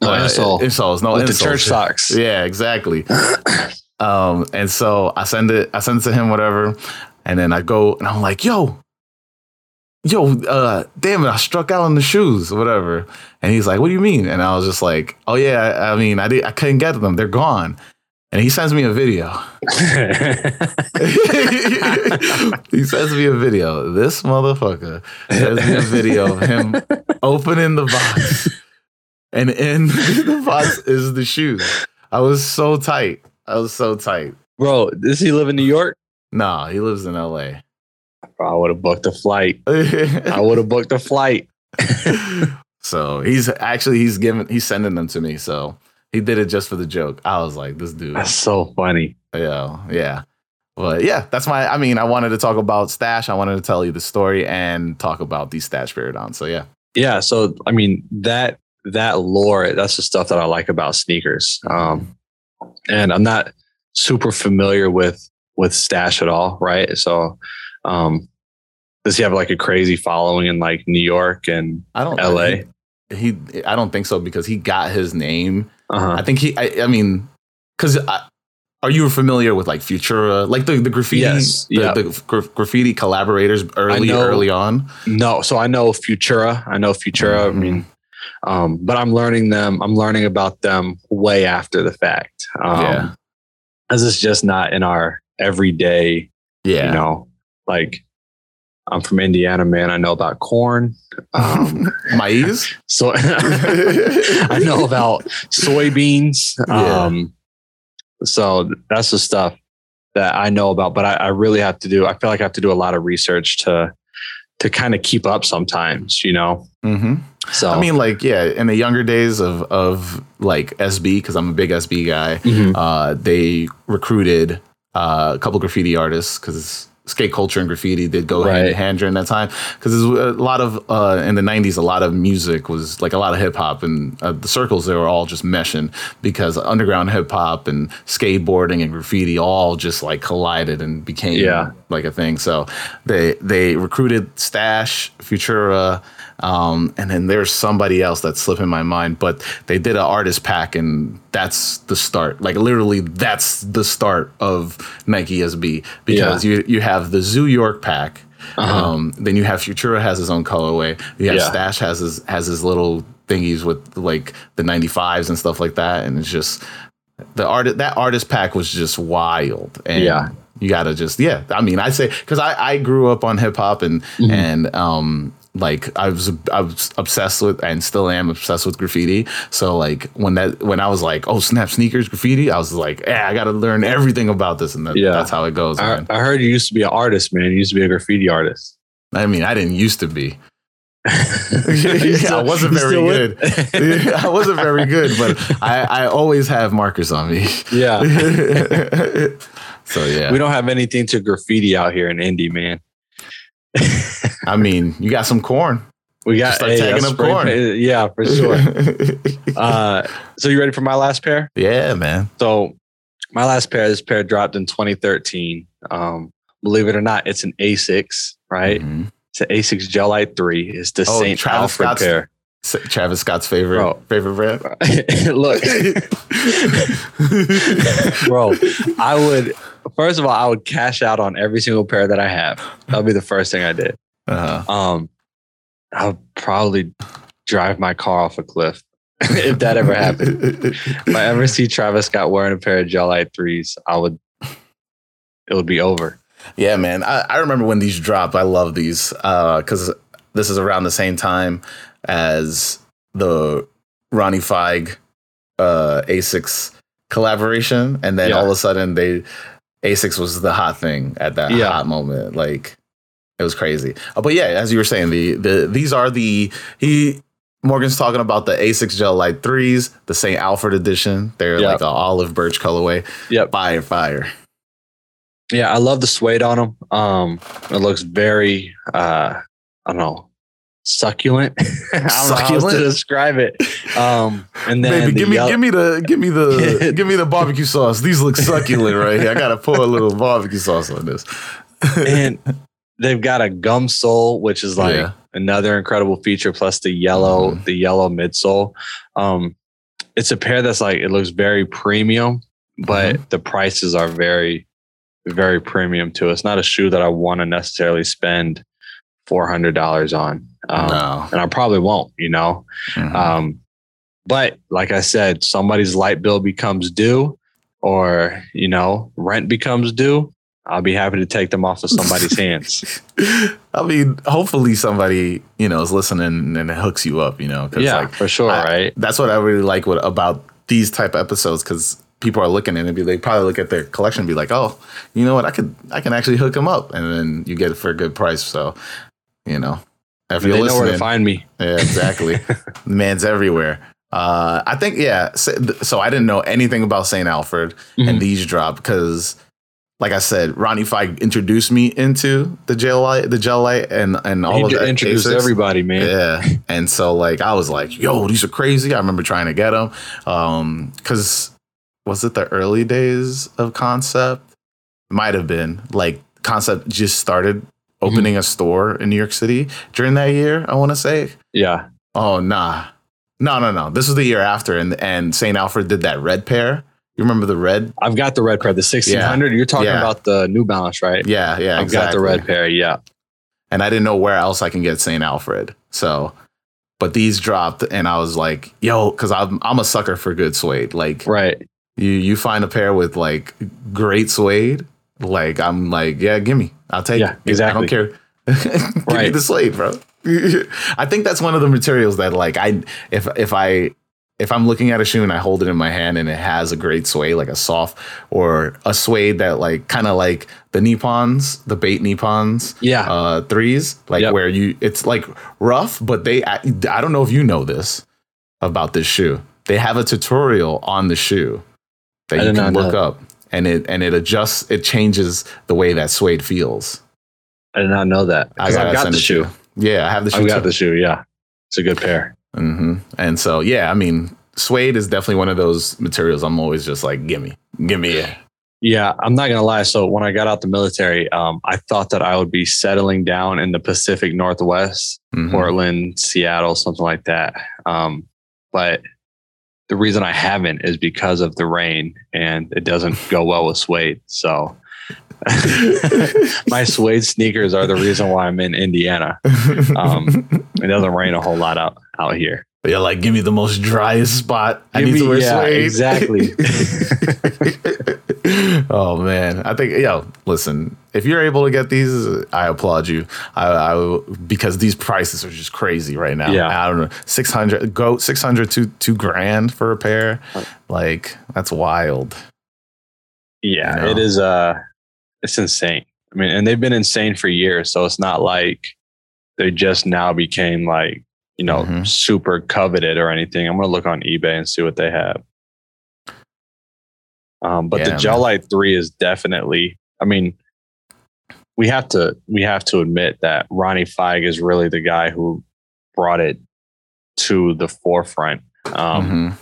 No uh, insole. insoles, no With the church socks. Yeah, exactly. um, and so I send it, I send it to him, whatever. And then I go and I'm like, yo, yo, uh, damn it, I struck out on the shoes, whatever. And he's like, what do you mean? And I was just like, oh yeah, I, I mean, I did, I couldn't get them. They're gone. And he sends me a video. he sends me a video. This motherfucker sends me a video of him opening the box. And in the box is the shoes. I was so tight. I was so tight. Bro, does he live in New York? Nah, he lives in LA. I would have booked a flight. I would have booked a flight. so he's actually he's giving he's sending them to me. So he did it just for the joke. I was like, this dude. That's so funny. Yeah, yeah. But yeah, that's my I mean, I wanted to talk about Stash. I wanted to tell you the story and talk about these Stash Spiridon. So yeah. Yeah. So I mean that that lore, that's the stuff that I like about sneakers. Um, and I'm not super familiar with with Stash at all, right? So um does he have like a crazy following in like New York and I don't LA? He, he I don't think so because he got his name uh I think he, I, I mean, because are you familiar with like Futura, like the, the graffiti, Yes, the, yeah. the gra- graffiti collaborators early, know- early on? No, so I know Futura. I know Futura. I mean, um, but I'm learning them. I'm learning about them way after the fact. Um, Yeah. As it's just not in our everyday, Yeah. you know, like I'm from Indiana, man. I know about corn. Um, Maize? so I know about soybeans. Yeah. Um, so that's the stuff that I know about, but I, I really have to do, I feel like I have to do a lot of research to, to kind of keep up sometimes, you know? hmm So, I mean, like, yeah, in the younger days of of like SB, because I'm a big SB guy, mhm. uh, they recruited uh, a couple graffiti artists because skate culture and graffiti did go hand in hand during that time. Because a lot of uh, in the '90s, a lot of music was like a lot of hip hop, and uh, the circles they were all just meshing because underground hip hop and skateboarding and graffiti all just like collided and became Yeah. like a thing. So they they recruited Stash, Futura, um, and then there's somebody else that's slipping my mind. But they did an artist pack, and that's the start. Like literally, that's the start of Nike SB because you you have the Zoo York pack. Um, then you have Futura has his own colorway. You have Yeah. Stash has his has his little thingies with like the 95s and stuff like that, and it's just the art that artist pack was just wild and Yeah. you gotta just yeah i mean i say because I, I grew up on hip-hop and and um like i was i was obsessed with and still am obsessed with graffiti so like when that when i was like oh snap sneakers graffiti i was like yeah i gotta learn everything about this and that, Yeah. that's how it goes I, man I heard you used to be an artist, man. You used to be a graffiti artist. i mean i didn't used to be You I wasn't very good. I wasn't very good, but I, I always have markers on me. yeah. so yeah, We don't have anything to graffiti out here in Indy, man. I mean, you got some corn. We got start hey, tagging a up corn. paint- Yeah, for sure. uh, so you ready for my last pair? yeah, man. So my last pair, this pair dropped in 2013. Um, believe it or not, it's an Asics, right? Mhm. It's an Asics Gel-Lyte 3. It's the Oh, St. Travis Alfred Scott's- pair. Travis Scott's favorite Bro. favorite brand. Look, bro, I would, first of all, I would cash out on every single pair that I have. That would be the first thing I did. uh, Um, I would probably drive my car off a cliff if that ever happened. If I ever see Travis Scott wearing a pair of Gel-Lyte threes, I would. It would be over. yeah, man. I, I remember when these dropped. I love these because this is around the same time as the Ronnie Feig uh, Asics collaboration, and then Yeah. all of a sudden they Asics was the hot thing at that Yeah. hot moment. Like it was crazy. Uh, but yeah, as you were saying, the the these are the he. Morgan's talking about the Asics Gel Light 3s, the St. Alfred edition. They're Yeah. like an olive birch colorway. Yep. Fire, fire. Yeah, I love the suede on them. Um, it looks very, uh, I don't know, succulent. I don't know how Succulent? to describe it. Um, and then Baby, the give me, yellow- give me the, give me the, give me the barbecue sauce. These look succulent right here. I gotta pour a little barbecue sauce on this. and they've got a gum sole, which is like Yeah. another incredible feature. Plus the yellow, Mhm. the yellow midsole. Um, it's a pair that's like it looks very premium, but Mm-hmm. the prices are very, very premium too. It's not a shoe that I want to necessarily spend four hundred dollars on. Um, no. and I probably won't, you know. Mhm. Um, but like I said, somebody's light bill becomes due, or you know, rent becomes due. I'll be happy to take them off of somebody's hands. I mean, hopefully somebody you know is listening and it hooks you up. You know, Yeah, like, for sure, I- right? that's what I really like what, about these type of episodes because people are looking and be they probably look at their collection and be like, oh, you know what, I could I can actually hook them up, and then you get it for a good price. So, you know, if They you're know where to find me. Yeah, exactly. The Man's everywhere. Uh, I think yeah. So, so I didn't know anything about Saint Alfred, Mhm. and these drop because, like I said, Ronnie Feig introduced me into the Gel-Lyte, the Gel-Lyte, and and all He of that. introduced Asics. everybody, man. Yeah, and so like I was like, "Yo, these are crazy." I remember trying to get them, um, because was it the early days of Concept? Might have been like Concept just started Mm-hmm. opening a store in New York City during that year. I want to say. Yeah, Oh nah, no no no. This was the year after, and and Saint Alfred did that red pair. You remember the red? I've got the red pair, the 1600. You're talking Yeah. about the New Balance, right? Yeah, yeah, I've got the red pair. Yeah. and I didn't know where else I can get St. Alfred. So, but these dropped, and I was like, "Yo," because I'm I'm a sucker for good suede. Like Right. you you find a pair with like great suede, like I'm like, yeah, gimme, I'll take Yeah, it. I don't care. Give me the suede, bro. I think that's one of the materials that like I if if I if I'm looking at a shoe and I hold it in my hand and it has a great suede, like a soft or a suede that like kind of like the Nippons, the bait Nippons, Yeah. uh, threes, like Yep. where you it's like rough, but they I, I don't know if you know this about this shoe. They have a tutorial on the shoe that I you can look that. up, and it and it adjusts, it changes the way that suede feels. I did not know that. I I've got the shoe. Yeah, I have the shoe. I've got too. the shoe. Yeah. It's a good pair. hmm And so, yeah, I mean, suede is definitely one of those materials. I'm always just like, gimme, gimme it. Yeah, I'm not gonna lie. So when I got out the military, um, I thought that I would be settling down in the Pacific Northwest, Mhm. Portland, Seattle, something like that. Um, but the reason I haven't is because of the rain, and it doesn't go well with suede. So my suede sneakers are the reason why I'm in Indiana. Um, it doesn't rain a whole lot out out here. You're like, give me the most driest spot. I Give need me- to wear yeah, suede. exactly. oh man, I think yo, listen, if you're able to get these, I applaud you. I, I because these prices are just crazy right now. Yeah. I don't know, six hundred go six hundred to two grand for a pair. Like that's wild. Yeah, You know? it is. Uh, it's insane. I mean, and they've been insane for years. So it's not like they just now became like you know Mhm. super coveted or anything. I'm gonna look on eBay and see what they have. Um, but Yeah, the. Gel-Lyte Three is definitely. I mean, we have to we have to admit that Ronnie Feig is really the guy who brought it to the forefront. Um, Mhm.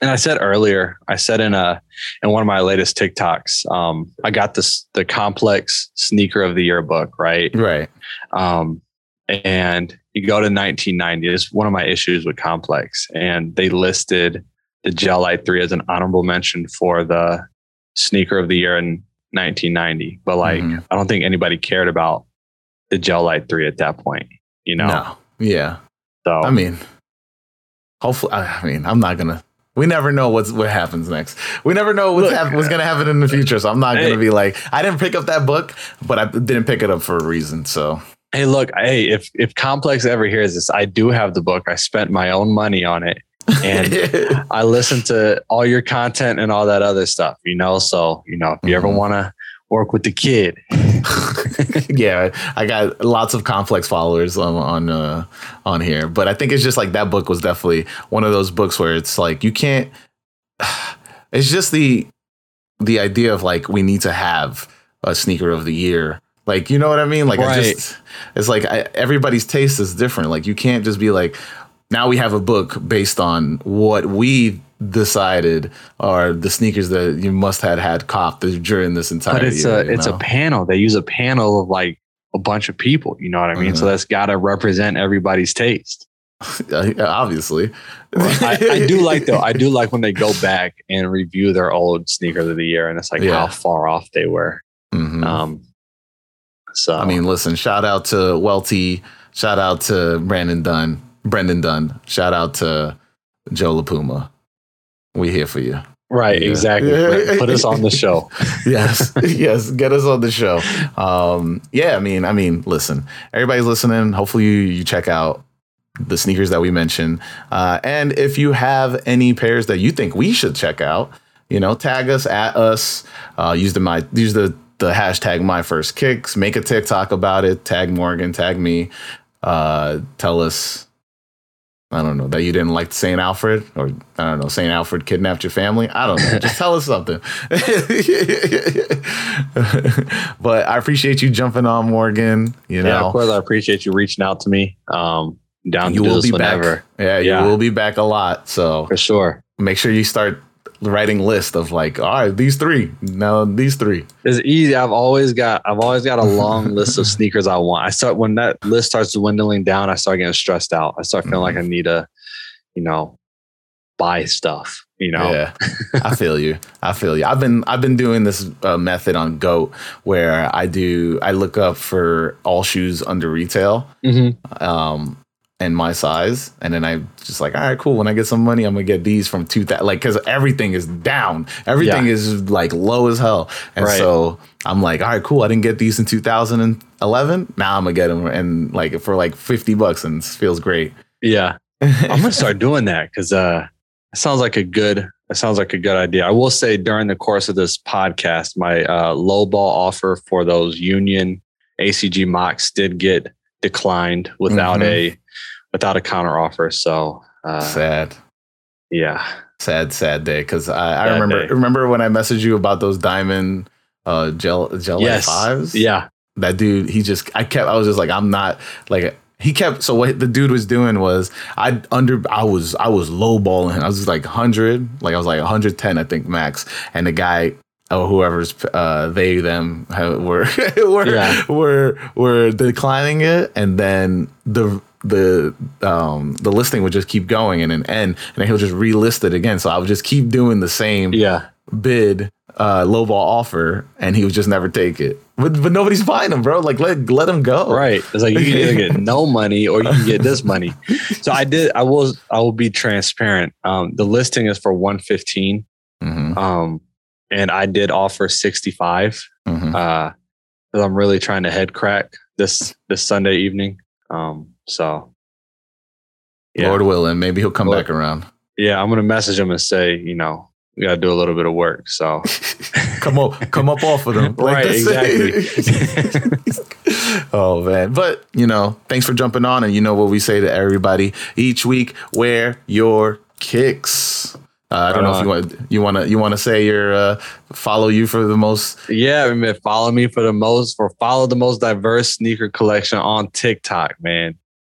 and I said earlier, I said in a in one of my latest TikToks, um, I got this the complex sneaker of the year book, right? Right. Um, and you go to 1990. It's one of my issues with Complex, and they listed the Gel-Lyte Three as an honorable mention for the sneaker of the year in 1990. But like, Mhm. I don't think anybody cared about the Gel-Lyte Three at that point. You know, No. Yeah. so I mean, hopefully. I mean, I'm not gonna. We never know what's what happens next. We never know what's, Look, hap- what's gonna happen in the future. So I'm not Hey. gonna be like, I didn't pick up that book, but I didn't pick it up for a reason. So Hey, look, hey, if if Complex ever hears this, I do have the book. I spent my own money on it. And I listened to all your content and all that other stuff, you know. So, you know, if you ever Mhm. want to work with the kid, yeah, I got lots of complex followers on on uh, on here, but I think it's just like that book was definitely one of those books where it's like you can't. It's just the the idea of like we need to have a sneaker of the year. Like you know what I mean? Like I just it's like I, everybody's taste is different. Like you can't just be like now we have a book based on what we decided are the sneakers that you must have had copped during this entire but it's year, a it's know? a panel. They use a panel of like a bunch of people. You know what I mean? So Mhm. that's got to represent everybody's taste. Obviously. I, I do like though. I do like when they go back and review their old sneakers of the year, and it's like Yeah. how far off they were. Mhm. Um, so I mean, listen, shout out to Welty, shout out to Brandon Dunn, Brendan Dunn, shout out to Joe LaPuma. We here for you. right, Yeah. exactly. Right, Put us on the show. yes, yes, get us on the show. Um, yeah, I mean, I mean, listen, everybody's listening. Hopefully, you, you check out the sneakers that we mentioned, uh, and if you have any pairs that you think we should check out, you know, tag us at us. Uh, use the my use the the hashtag my first kicks. Make a TikTok about it. Tag Morgan. Tag me. Uh, tell us. I don't know that you didn't like Saint Alfred, or I don't know Saint Alfred kidnapped your family. I don't know. Just tell us something. but I appreciate you jumping on, Morgan. You Yeah, of course. I appreciate you reaching out to me. Um, down you to will be whenever, back. Yeah, Yeah. you will be back a lot. So for sure. make sure you start writing list of like, all right, these three. Now these three. It's easy. I've always got. I've always got a long list of sneakers I want. I start when that list starts dwindling down. I start getting stressed out. I start feeling like I need to, you know, buy stuff. You know, Yeah, I feel you. I feel you. I've been I've been doing this uh, method on Goat where I do I look up for all shoes under retail, Mhm. um, and my size, and then I just like, all right, cool. When I get some money, I'm gonna get these from two thousand, like, because everything is down, everything Yeah. is like low as hell, and Right. so I'm like, all right, cool. I didn't get these in 2011. Now I'm gonna get them and like for like 50 bucks, and it feels great. yeah. I'm gonna start doing that because uh, it sounds like a good. It sounds like a good idea. I will say during the course of this podcast, my uh, low ball offer for those Union ACG mocks did get declined without Mhm. a without a counter offer. So uh, Sad. yeah, sad sad day because I, I remember day. remember when I messaged you about those diamond uh gel gel yes, fives. yeah, that dude. He just I kept I was just like I'm not like he kept so what the dude was doing was I under I was I was lowballing him. I was just like hundred like I was like 110 I think max and the guy. Oh, whoever's uh, they them ha- were were, Yeah. were were declining it, and then the the um the listing would just keep going and then end, and he'll just relist it again. So I would just keep doing the same yeah. bid uh lowball offer and he would just never take it but, but nobody's buying him bro like let let him go Right. It's like you can either get no money or you can get this money. So I did. I will. I will be transparent. Um, the listing is for one fifteen. Mhm, Um, and I did offer sixty five. mhm. Uh, because I'm really trying to head crack this this Sunday evening. Um, so yeah, lord willing maybe he'll come Lord- back around. yeah, I'm gonna message him and say, you know, we got to do a little bit of work. So. Come up come up off of them Right, exactly. Oh man. But you know thanks for jumping on and you know what we say to everybody each week wear your kicks. Uh, I don't know if you want you want to you want to say your uh, follow you for the most. Yeah, I mean, follow me for the most for follow the most diverse sneaker collection on TikTok, man.